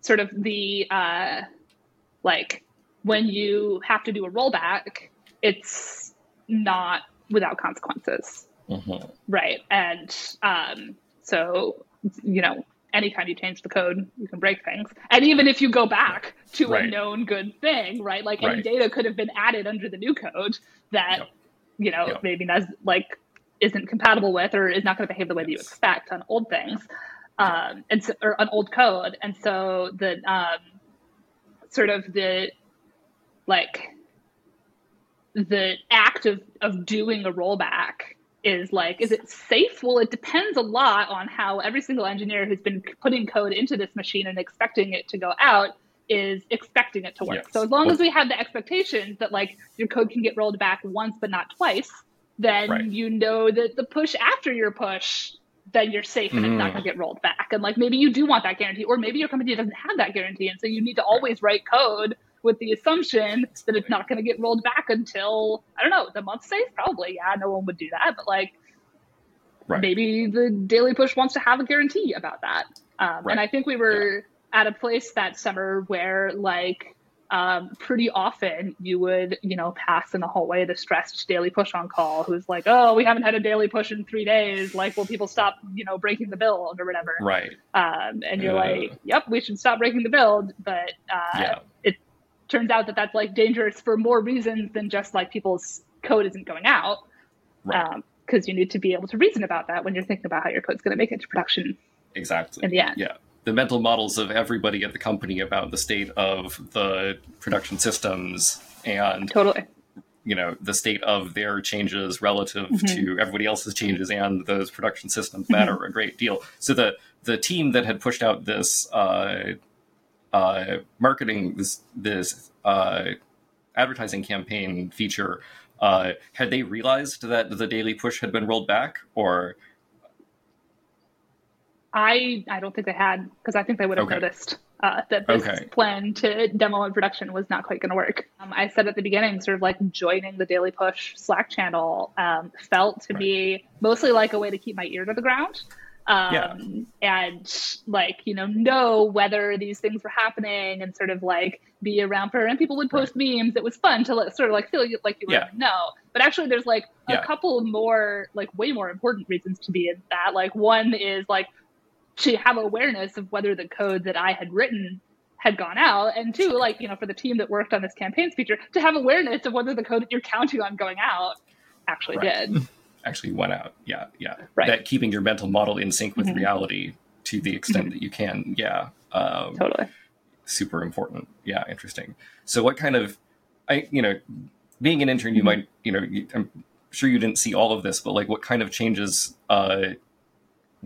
sort of the uh, like when you have to do a rollback it's not without consequences mm-hmm. right and um, so you know anytime you change the code, you can break things. And even if you go back to right. a known good thing, right? Like any data could have been added under the new code that, yep. you know, yep. maybe that's like isn't compatible with or is not going to behave the way yes. that you expect on old things, um, and so, or on old code. And so the um, sort of the like the act of of doing a rollback is like, is it safe? Well, it depends a lot on how every single engineer who's been putting code into this machine and expecting it to go out is expecting it to work. Yes. So as long well, as we have the expectations that like your code can get rolled back once but not twice, then right. you know that the push after your push, then you're safe and mm. it's not going to get rolled back. And like maybe you do want that guarantee, or maybe your company doesn't have that guarantee, and so you need to always write code with the assumption that it's not going to get rolled back until I don't know the month safe. Probably, yeah, no one would do that, but like right. maybe the daily push wants to have a guarantee about that. Um, right. And I think we were yeah. at a place that summer where like um, pretty often you would, you know, pass in the hallway the stressed daily push on call who's like, oh, we haven't had a daily push in three days. Like, will people stop, you know, breaking the build or whatever? Right. Um, and you're uh, like, yep, we should stop breaking the build. But uh, yeah turns out that that's like dangerous for more reasons than just like people's code isn't going out. Right. Because um, you need to be able to reason about that when you're thinking about how your code's going to make it to production. Exactly. In the end. Yeah. The mental models of everybody at the company about the state of the production systems and totally you know the state of their changes relative mm-hmm. to everybody else's changes and those production systems matter mm-hmm. a great deal so the the team that had pushed out this uh, uh, marketing this this uh, advertising campaign feature, uh, had they realized that the daily push had been rolled back, or? I I don't think they had because I think they would have okay. noticed uh, that this okay. plan to demo in production was not quite going to work. Um, I said at the beginning, sort of like joining the Daily Push Slack channel um, felt to right. be mostly like a way to keep my ear to the ground. Um, yeah. and like you know know whether these things were happening and sort of like be around for and people would post right. memes it was fun to sort of like feel like you yeah. know but actually there's like a yeah. couple more like way more important reasons to be in that like one is like to have awareness of whether the code that I had written had gone out, and two, like you know, for the team that worked on this campaigns feature, to have awareness of whether the code that you're counting on going out actually right. did. Actually went out. Yeah, yeah. Right. That keeping your mental model in sync with mm-hmm. reality to the extent mm-hmm. that you can. Yeah. Um, totally. Super important. Yeah, interesting. So, what kind of, I you know, being an intern, you mm-hmm. might you know, I'm sure you didn't see all of this, but like, what kind of changes uh,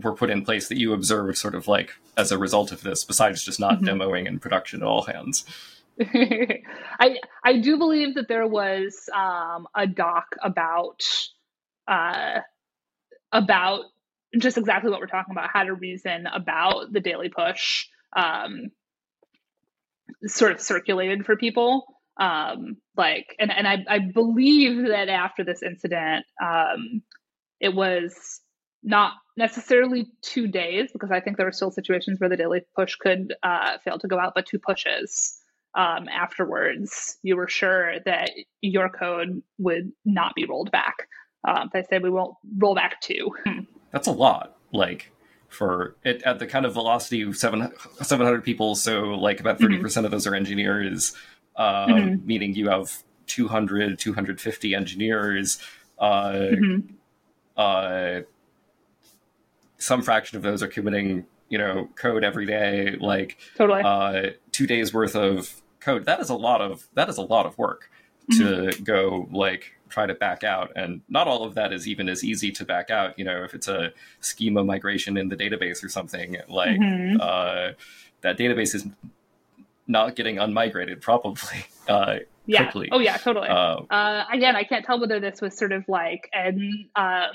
were put in place that you observed sort of like as a result of this besides just not mm-hmm. demoing in production at all hands i i do believe that there was um, a doc about uh, about just exactly what we're talking about how to reason about the daily push um, sort of circulated for people um, like and, and I, I believe that after this incident um, it was not necessarily two days because I think there were still situations where the daily push could uh, fail to go out, but two pushes um, afterwards, you were sure that your code would not be rolled back. Um, they said we won't roll back two. That's a lot. Like for it at the kind of velocity of seven, 700 people, so like about 30 mm-hmm. percent of those are engineers, uh, mm-hmm. meaning you have 200, 250 engineers. Uh, mm-hmm. uh, some fraction of those are committing you know code every day like totally uh, two days worth of code that is a lot of that is a lot of work to mm-hmm. go like try to back out and not all of that is even as easy to back out you know if it's a schema migration in the database or something like mm-hmm. uh, that database is not getting unmigrated probably uh, yeah. quickly oh yeah totally uh, uh, again i can't tell whether this was sort of like an um,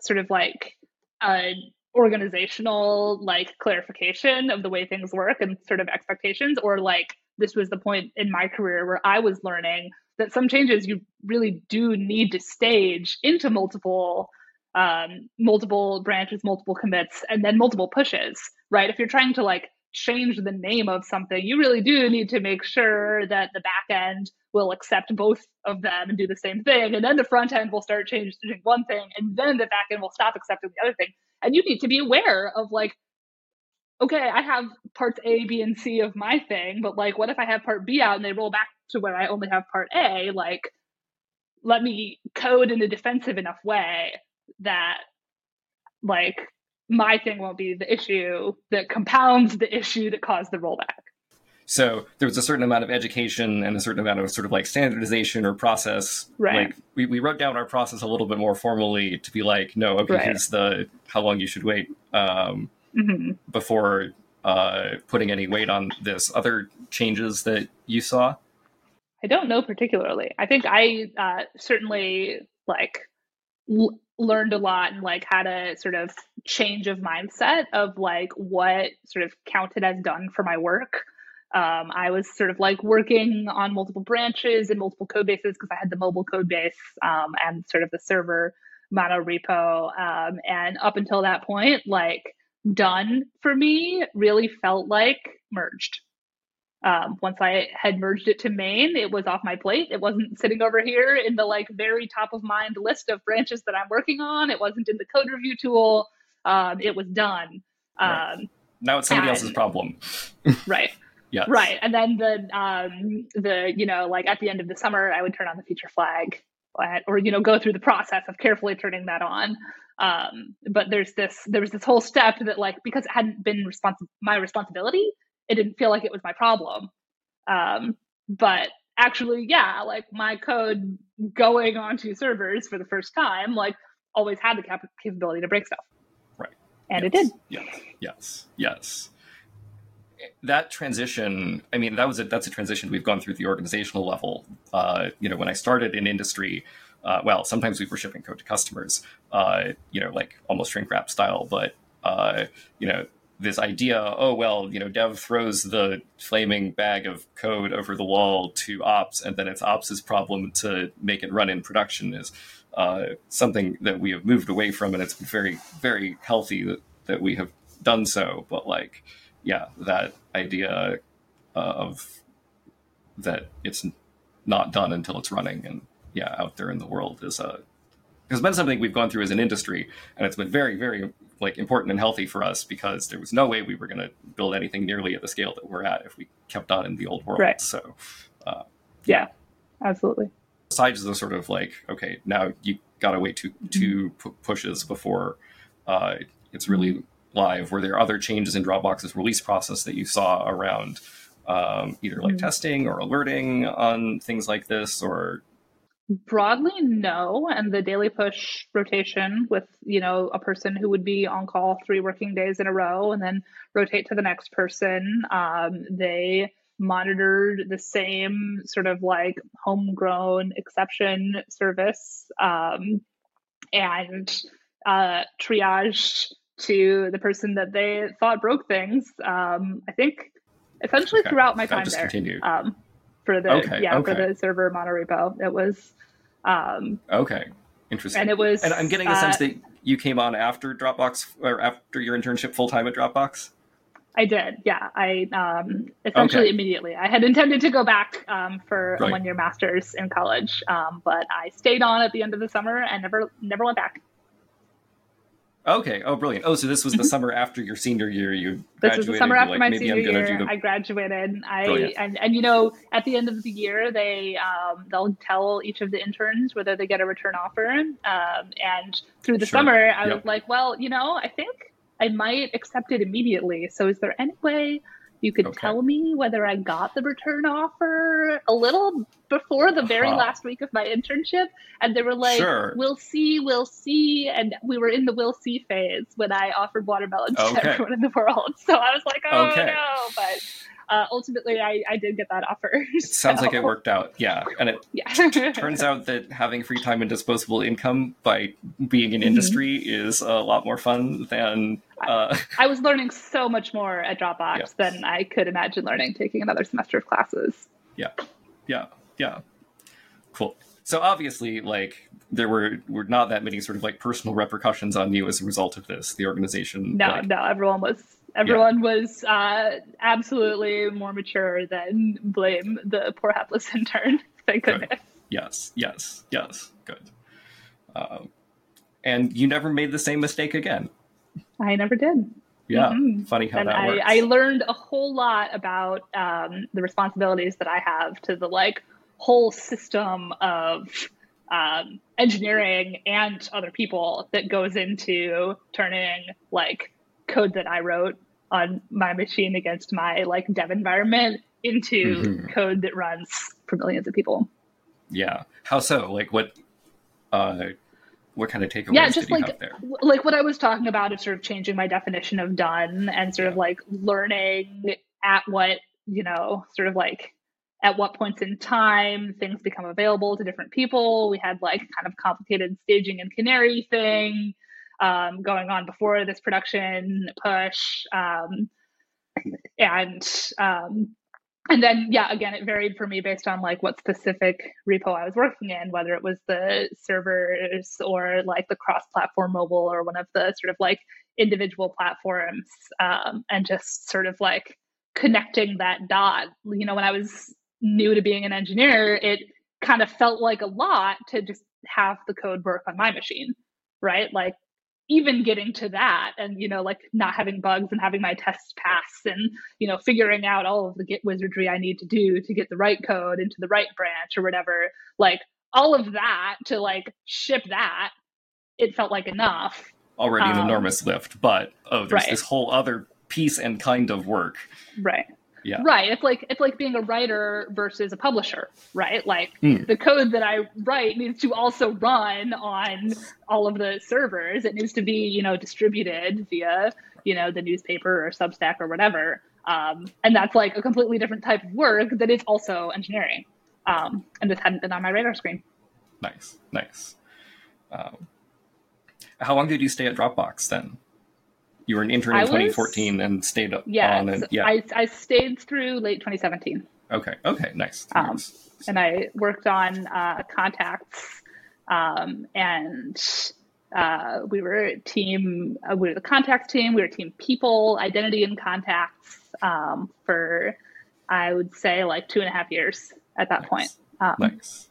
sort of like a organizational like clarification of the way things work and sort of expectations or like this was the point in my career where I was learning that some changes you really do need to stage into multiple um, multiple branches, multiple commits, and then multiple pushes, right? If you're trying to like change the name of something, you really do need to make sure that the back end will accept both of them and do the same thing. And then the front end will start changing one thing, and then the back end will stop accepting the other thing and you need to be aware of like okay i have parts a b and c of my thing but like what if i have part b out and they roll back to where i only have part a like let me code in a defensive enough way that like my thing won't be the issue that compounds the issue that caused the rollback so there was a certain amount of education and a certain amount of sort of like standardization or process. Right. Like we, we wrote down our process a little bit more formally to be like, no, okay, right. here's the how long you should wait um, mm-hmm. before uh, putting any weight on this. Other changes that you saw? I don't know particularly. I think I uh, certainly like l- learned a lot and like had a sort of change of mindset of like what sort of counted as done for my work um, I was sort of like working on multiple branches and multiple code bases because I had the mobile code base um, and sort of the server mono repo. Um, and up until that point, like done for me really felt like merged. Um, once I had merged it to main, it was off my plate. It wasn't sitting over here in the like very top of mind list of branches that I'm working on. It wasn't in the code review tool. Um, it was done. Right. Um, now it's somebody and, else's problem. right. Yeah. Right. And then the um the you know like at the end of the summer I would turn on the feature flag or you know go through the process of carefully turning that on. Um but there's this there was this whole step that like because it hadn't been respons- my responsibility, it didn't feel like it was my problem. Um but actually yeah, like my code going onto servers for the first time like always had the cap- capability to break stuff. Right. And yes. it did. Yes. Yes. Yes that transition, I mean, that was a, that's a transition we've gone through the organizational level. Uh, you know, when I started in industry, uh, well, sometimes we were shipping code to customers, uh, you know, like almost shrink wrap style, but uh, you know, this idea, oh well, you know, dev throws the flaming bag of code over the wall to ops, and then it's ops's problem to make it run in production is uh, something that we have moved away from, and it's been very, very healthy that, that we have done so. But like, yeah, that idea of that it's not done until it's running, and yeah, out there in the world is a uh, it's been something we've gone through as an industry, and it's been very, very like important and healthy for us because there was no way we were going to build anything nearly at the scale that we're at if we kept on in the old world. Right. So, uh, yeah, absolutely. Besides the sort of like, okay, now you got to wait two two pushes before uh, it's really live. Were there other changes in Dropbox's release process that you saw around um, either like mm-hmm. testing or alerting on things like this, or Broadly, no. And the daily push rotation with, you know, a person who would be on call three working days in a row and then rotate to the next person. Um, they monitored the same sort of like homegrown exception service um, and uh, triage to the person that they thought broke things. Um, I think essentially okay. throughout my time there. Um, for the okay, yeah okay. for the server monorepo. It was um, okay, interesting. And it was, and I'm getting the uh, sense that you came on after Dropbox or after your internship full time at Dropbox. I did, yeah. I um, essentially okay. immediately. I had intended to go back um, for right. a one year master's in college, um, but I stayed on at the end of the summer and never never went back. Okay. Oh, brilliant. Oh, so this was the summer after your senior year. You graduated. this was the summer after like, my senior year. The... I graduated. I brilliant. and and you know at the end of the year they um, they'll tell each of the interns whether they get a return offer. Um, and through the sure. summer, I yep. was like, well, you know, I think I might accept it immediately. So is there any way you could okay. tell me whether I got the return offer a little before the very huh. last week of my internship. And they were like, sure. we'll see, we'll see. And we were in the we'll see phase when I offered watermelons okay. to everyone in the world. So I was like, oh okay. no. But uh, ultimately I, I did get that offer. It sounds like it worked out. Yeah. And it yeah. turns out that having free time and disposable income by being in mm-hmm. industry mm-hmm. is a lot more fun than. Uh... I, I, was learning so much more at Dropbox than I could imagine learning taking another semester of classes. Yeah. Yeah. Yeah. Cool. So obviously, like there were were not that many sort of like personal repercussions on you as a result of this. The organization. No, like, no, everyone was Everyone yeah. was uh, absolutely more mature than blame the poor hapless intern. Thank goodness. Good. Yes, yes, yes. Good. Um, and you never made the same mistake again. I never did. Yeah, mm-hmm. funny how and that I, works. I learned a whole lot about um, the responsibilities that I have to the like whole system of um, engineering and other people that goes into turning like code that I wrote on my machine against my like dev environment into mm-hmm. code that runs for millions of people. Yeah. How so? Like what uh what kind of takeaways yeah, just like, Like what I was talking about of sort of changing my definition of done and sort yeah. of like learning at what, you know, sort of like at what points in time things become available to different people. We had like kind of complicated staging and canary thing um, going on before this production push. Um, and um, and then yeah, again, it varied for me based on like what specific repo I was working in, whether it was the servers or like the cross-platform mobile or one of the sort of like individual platforms, um, and just sort of like connecting that dot. You know, when I was new to being an engineer, it kind of felt like a lot to just have the code work on my machine, right? Like even getting to that and you know like not having bugs and having my tests pass and you know figuring out all of the git wizardry i need to do to get the right code into the right branch or whatever like all of that to like ship that it felt like enough. Already an um, enormous lift but oh there's right. this whole other piece and kind of work. Right yeah. Right. It's like it's like being a writer versus a publisher, right? Like mm. the code that I write needs to also run on all of the servers. It needs to be, you know, distributed via, you know, the newspaper or Substack or whatever. Um, and that's like a completely different type of work that is also engineering. Um, and this hadn't been on my radar screen. Nice, nice. Um, how long did you stay at Dropbox then? You were an intern in 2014 and stayed yeah, on. And, yeah, I, I stayed through late 2017. Okay, okay, nice. Um, and I worked on uh, contacts um, and uh, we were a team, uh, we were the contacts team, we were team people, identity and contacts um, for, I would say, like two and a half years at that nice. point. Um, nice.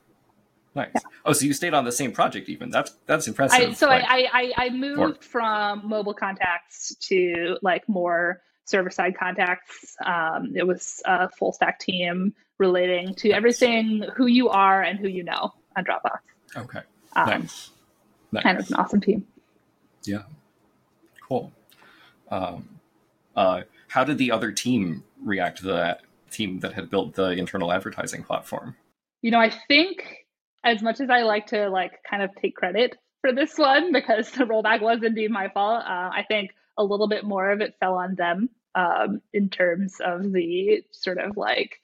Nice. Yeah. Oh, so you stayed on the same project even. That's that's impressive. I, so like, I, I, I moved from mobile contacts to like more server side contacts. Um, it was a full stack team relating to nice. everything who you are and who you know on Dropbox. Okay. Um, nice. nice. And it was an awesome team. Yeah. Cool. Um, uh, how did the other team react to that team that had built the internal advertising platform? You know, I think as much as I like to like kind of take credit for this one because the rollback was indeed my fault, uh, I think a little bit more of it fell on them um, in terms of the sort of like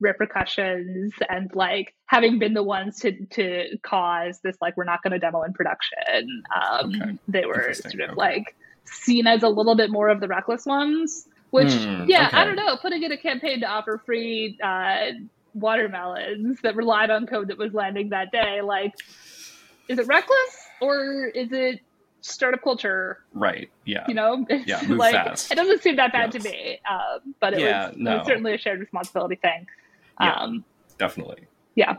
repercussions and like having been the ones to to cause this like we're not going to demo in production. Um, okay. They were sort of okay. like seen as a little bit more of the reckless ones. Which, mm, yeah, okay. I don't know. Putting in a campaign to offer free uh, watermelons that relied on code that was landing that day. Like, is it reckless or is it startup culture? Right. Yeah. You know, yeah. Move like fast. it doesn't seem that bad yes. to me, uh, but it, yeah, was, no. it was certainly a shared responsibility thing. Yeah, um, definitely. Yeah.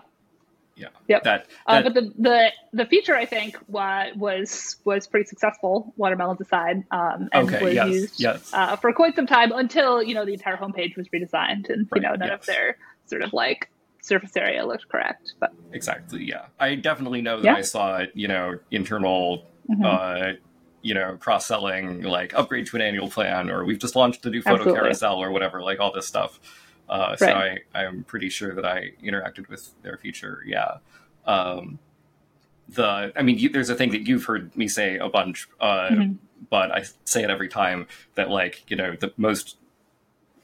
Yeah. Yep. That, uh, that... Uh, but the, the the feature I think was was pretty successful. Watermelons aside, um, and okay, was yes, used yes. Uh, for quite some time until you know the entire homepage was redesigned and right, you know none yes. of their sort of like surface area looked correct. But exactly, yeah, I definitely know that Yeah. I saw you know internal. Mhm. Uh, you know, cross selling, like upgrade to an annual plan, or we've just launched a new photo Absolutely. carousel, or whatever, like all this stuff. Uh, so I, Right. I'm pretty sure that I interacted with their feature. Yeah. Um, the, I mean, you, there's a thing that you've heard me say a bunch, uh, Mhm. but I say it every time that, like, you know, the most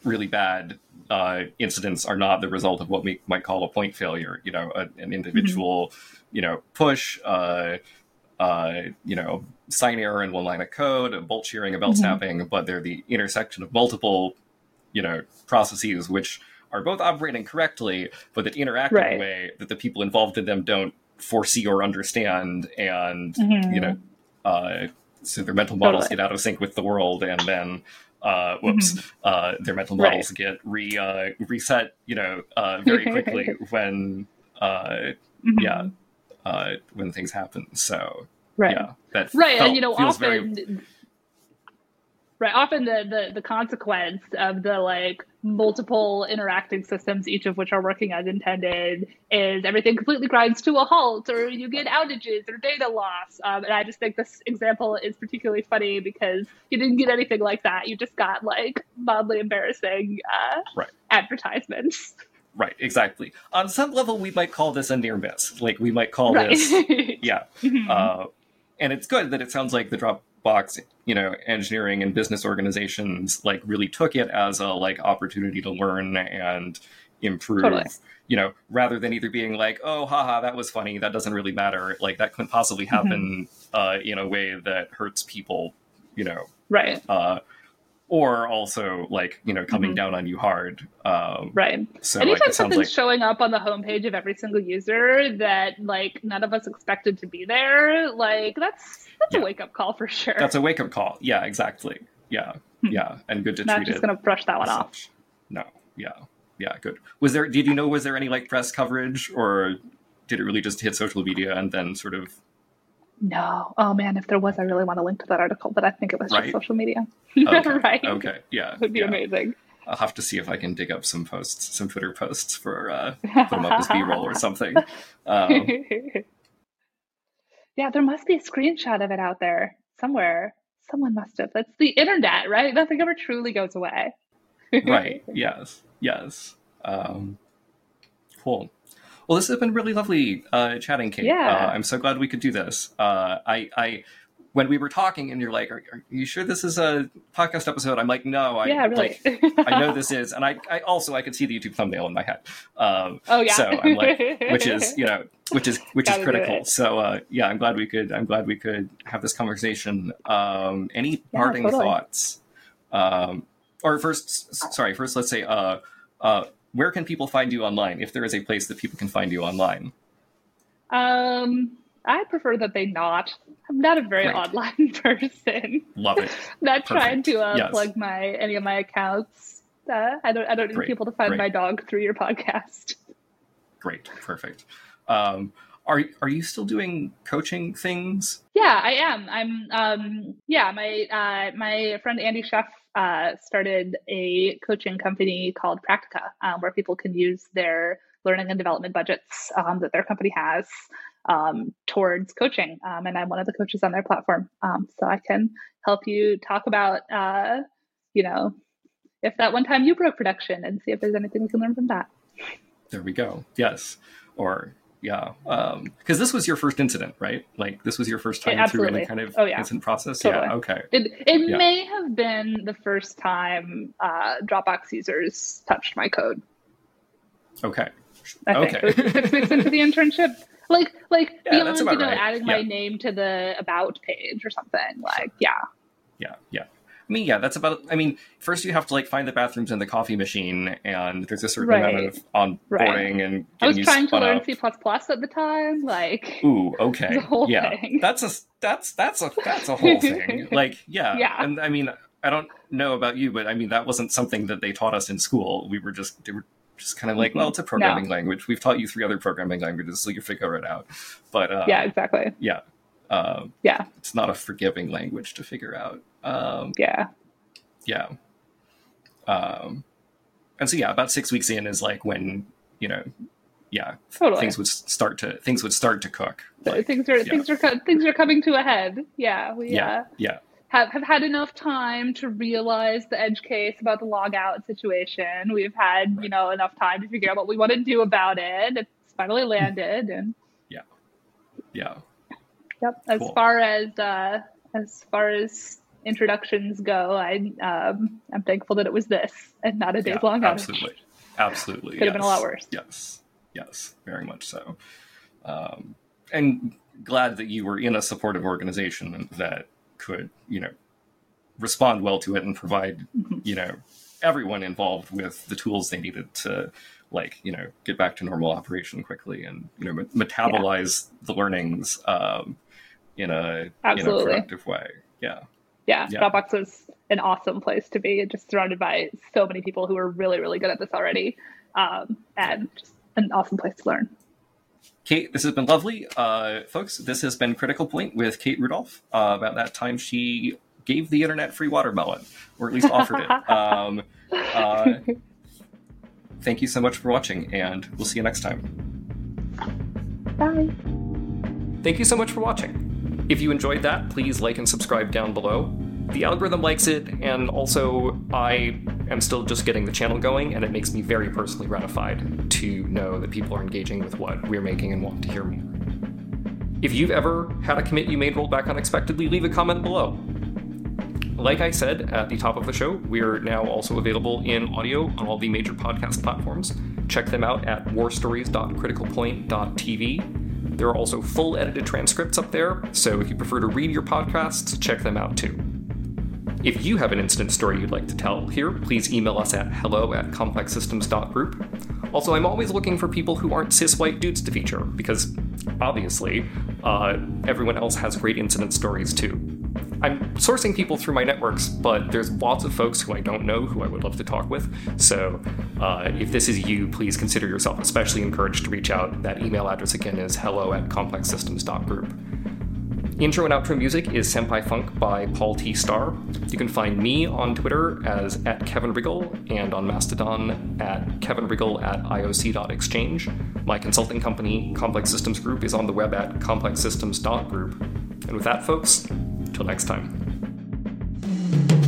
really bad uh, incidents are not the result of what we might call a point failure. You know, a, an individual, you know, push, uh, uh, you know, sign error in one line of code, a bolt shearing, a belt Mhm. snapping, but they're the intersection of multiple, you know, processes which are both operating correctly, but that interact in a way that the people involved in them don't foresee or understand, and Mhm. you know, uh, so their mental models Totally. get out of sync with the world, and then. Uh, whoops! Uh, their mental Mm-hmm. Right. models get re uh, reset, you know, uh, very quickly when, uh, Mhm. yeah, uh, when things happen. So right. yeah, that right felt- and you know often very right often the, the the consequence of the like multiple interacting systems each of which are working as intended is everything completely grinds to a halt or you get outages or data loss um, and i just think this example is particularly funny because you didn't get anything like that you just got like mildly embarrassing uh, Right. advertisements right, exactly. On some level, we might call this a near miss. Like we might call right this, yeah. Mhm. Uh, and it's good that it sounds like the Dropbox, you know, engineering and business organizations like really took it as a like opportunity to learn and improve. Totally. You know, rather than either being like, "Oh, haha, that was funny. That doesn't really matter." Like that couldn't possibly Mm-hmm. happen uh, in a way that hurts people. You know, right uh, or also like you know coming Mhm. down on you hard. Um, right So like, Anytime sounds something's like showing up on the homepage of every single user that like none of us expected to be there, like that's that's Yeah. a wake up call for sure. that's a wake up call. Yeah, exactly. Yeah, Hmm. yeah, and good to Not treat just it. gonna brush that one off. such. No, yeah, yeah, good. Was there? Did you know? Was there any like press coverage, or did it really just hit social media and then sort of? No. Oh man, if there was, I really want to link to that article, but I think it was Right. just social media. Okay, right. Okay, yeah, It would be yeah. amazing. I'll have to see if I can dig up some posts, some Twitter posts for uh, put them up as B roll or something. Um, yeah, there must be a screenshot of it out there somewhere. Someone must have. That's the internet, right? Nothing ever truly goes away. right. Yes. Yes. Um, cool. Well, this has been really lovely uh, chatting, Kate. Yeah. Uh, I'm so glad we could do this. Uh, I, I when we were talking and you're like, are, are, you sure this is a podcast episode? I'm like, no, I, yeah, really. like, I know this is. And I, I also, I could see the YouTube thumbnail in my head. Um, oh yeah. So I'm like, which is, you know, which is, which is critical. So, uh, yeah, I'm glad we could, I'm glad we could have this conversation. Um, any parting totally. thoughts? Um, or first, sorry, first, let's say, uh, uh, where can people find you online if there is a place that people can find you online? Um, I prefer that they not. I'm not a very Great. online person. Love it. not Perfect. trying to uh, yes. plug my any of my accounts. Uh, I don't. I don't need Great. people to find Great. my dog through your podcast. Great. Perfect. Um, are are you still doing coaching things? Yeah, I am. I'm. Um, yeah, my uh, my friend Andy Sheff uh, started a coaching company called Practica, um, where people can use their learning and development budgets um, that their company has um, towards coaching. Um, and I'm one of the coaches on their platform. Um, so I can help you talk about, uh, you know, if that one time you broke production and see if there's anything we can learn from that. There we go. Yes. Or, yeah. Because um, this was your first incident, right? Like this was your first time yeah, through any kind of oh, yeah. incident process? Totally. Yeah. Okay. It, it yeah. may have been the first time uh, Dropbox users touched my code. Okay. I okay. think. It was six weeks into the internship like like yeah, know right. adding yeah. my name to the about page or something like yeah yeah yeah I mean, yeah, that's about. I mean, first you have to like find the bathrooms and the coffee machine, and there's a certain right. amount of onboarding right. and. I was trying to learn up. C at the time, like. Ooh, okay, yeah, thing. that's a that's that's a that's a whole thing. like, yeah, yeah, and I mean, I don't know about you, but I mean, that wasn't something that they taught us in school. We were just they were just kind of like, well, it's a programming no. language. We've taught you three other programming languages, so you figure it out. But uh, yeah, exactly. Yeah, uh, yeah. It's not a forgiving language to figure out. Um, yeah, yeah. Um, and so yeah, about six weeks in is like when you know, yeah, totally. things would start to things would start to cook. Like, things are yeah. things are things are coming to a head. Yeah, we yeah uh, yeah have, have had enough time to realize the edge case about the log out situation. We've had, you know, enough time to figure out what we want to do about it. It's finally landed and Yeah. Yeah. Yep. As cool. far as uh as far as introductions go, I um I'm thankful that it was this and not a days yeah, long Absolutely. Outage. Absolutely. Could yes. have been a lot worse. Yes. Yes. Very much so. Um and glad that you were in a supportive organization that could, you know, respond well to it and provide, mm-hmm. you know, everyone involved with the tools they needed to like you know get back to normal operation quickly and you know metabolize yeah. the learnings um, in a Absolutely. in a productive way yeah. Yeah yeah dropbox was an awesome place to be just surrounded by so many people who are really really good at this already um, and just an awesome place to learn Kate, this has been lovely. Uh, folks, this has been Critical Point with Kate Rudolph uh, about that time she gave the internet free watermelon, or at least offered it. Um, uh, thank you so much for watching, and we'll see you next time. Bye. Thank you so much for watching. If you enjoyed that, please like and subscribe down below the algorithm likes it, and also I am still just getting the channel going, and it makes me very personally gratified to know that people are engaging with what we're making and want to hear more. If you've ever had a commit you made roll back unexpectedly, leave a comment below. Like I said at the top of the show, we're now also available in audio on all the major podcast platforms. Check them out at warstories.criticalpoint.tv. There are also full edited transcripts up there, so if you prefer to read your podcasts, check them out too. If you have an incident story you'd like to tell here, please email us at hello at complexsystems.group. Also, I'm always looking for people who aren't cis white dudes to feature, because obviously, uh, everyone else has great incident stories too. I'm sourcing people through my networks, but there's lots of folks who I don't know who I would love to talk with. So uh, if this is you, please consider yourself especially encouraged to reach out. That email address again is hello at complexsystems.group. Intro and outro music is Senpai Funk by Paul T. Starr. You can find me on Twitter as at Kevin Riggle and on Mastodon at Kevin Riggle at IOC.exchange. My consulting company, Complex Systems Group, is on the web at complexsystems.group. And with that, folks, Till next time.